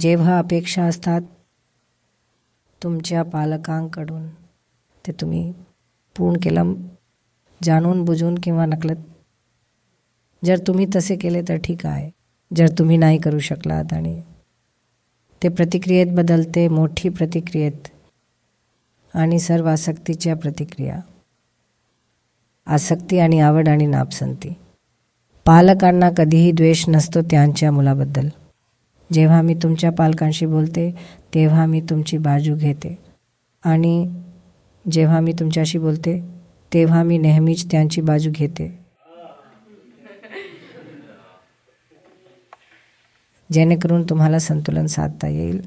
जेव्हा अपेक्षा असतात तुमच्या पालकांकडून ते तुम्ही पूर्ण केलं जाणून बुजून किंवा नकलत. जर तुम्ही तसे केले तर ठीक आहे. जर तुम्ही नाही करू शकलात आणि ते प्रतिक्रियेत बदलते मोठी प्रतिक्रियेत आणि सर्व आसक्तीच्या प्रतिक्रिया. आसक्ती आणि आवड आणि नापसंती. पालकांना कधीही द्वेष नसतो त्यांच्या मुलाबद्दल. जेव्हा मी तुमच्या पालकांशी बोलते तेव्हा मी तुमची बाजू घेते. आणि जेव्हा मी तुमच्याशी बोलते तेव्हा मी नेहमीच त्यांची बाजू घेते. जेणेकरून तुम्हाला संतुलन साधता येईल.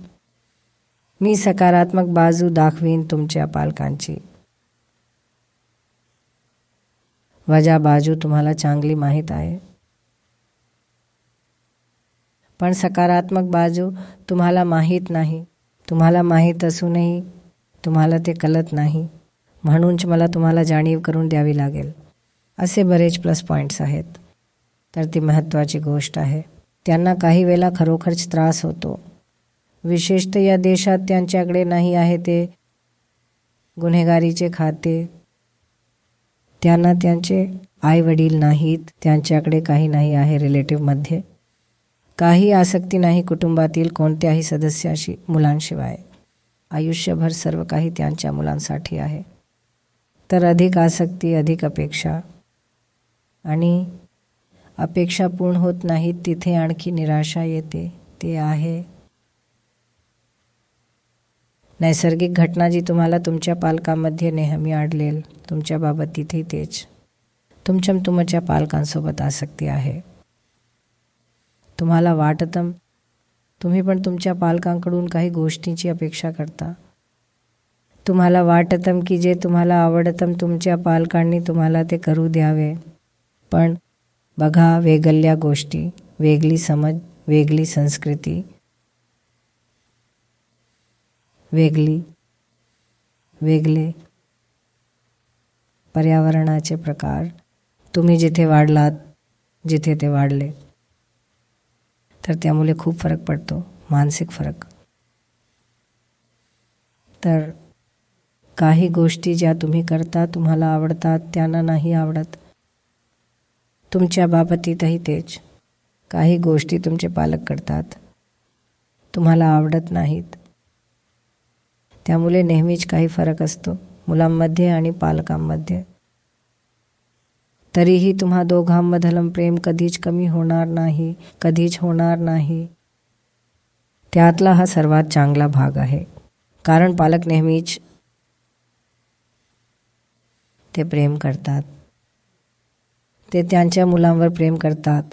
मी सकारात्मक बाजू दाखवीन तुमच्या पालकांची. वजा बाजू तुम्हाला चांगली माहीत आहे. पण सकारात्मक बाजू तुम्हाला माहीत नाही. तुम्हाला माहीत असूनही तुम्हाला ते कळत नाही. म्हणूनच मला तुम्हाला जाणीव करून द्यावी लागेल. असे बरेच प्लस पॉईंट्स आहेत. तर ती महत्त्वाची गोष्ट आहे. त्यांना काही वेळा खरोखरच त्रास होतो. विशेषतः या देशात त्यांच्याकडे नाही आहे ते गुन्हेगारीचे खाते. त्यांना त्यांचे आईवडील नाहीत. त्यांच्याकडे काही नाही आहे रिलेटिव्हमध्ये काही आसक्ती नाही कुटुंबातील कोणत्याही सदस्याशी मुलांशिवाय. आयुष्यभर सर्व काही त्यांच्या मुलांसाठी आहे. तर अधिक आसक्ती अधिक अपेक्षा. आणि अपेक्षा पूर्ण होत नाहीत तिथे आणखी निराशा येते. ते आहे. नैसर्गिक घटना जी तुम्हाला तुमच्या पालकांमध्ये नेहमी आढळेल तुमच्याबाबत तिथे तेच. तुमच्या तुमच्या पालकांसोबत आसक्ती आहे. तुम्हाला वाटतं तुम्ही पण तुमच्या पालकांकडून काही गोष्टींची अपेक्षा करता. तुम्हाला वाटतं की जे तुम्हाला आवडतं तुमच्या पालकांनी तुम्हाला ते करू द्यावे. पण बघा वेगळ्या गोष्टी वेगळी समज वेगळी संस्कृती वेगळी वेगळे पर्यावरणाचे प्रकार. तुम्ही जिथे वाढलात जिथे ते वाढले. तर त्यामुळे खूप फरक पडतो मानसिक फरक. तर काही गोष्टी ज्या तुम्ही करता तुम्हाला आवडतात त्यांना नाही आवडत. तुमच्या बाबतीतही तेच. काही गोष्टी तुमचे पालक करतात तुम्हाला आवडत नाहीत. त्यामुळे नेहमीच काही फरक असतो मुलांमध्ये आणि पालकांमध्ये. तरीही तुम्हा दोघांमधलं प्रेम कधीच कमी होणार नाही कधीच होणार नाही. त्यातला हा सर्वात चांगला भाग आहे. कारण पालक नेहमीच ते प्रेम करतात. ते त्यांच्या मुलांवर प्रेम करतात.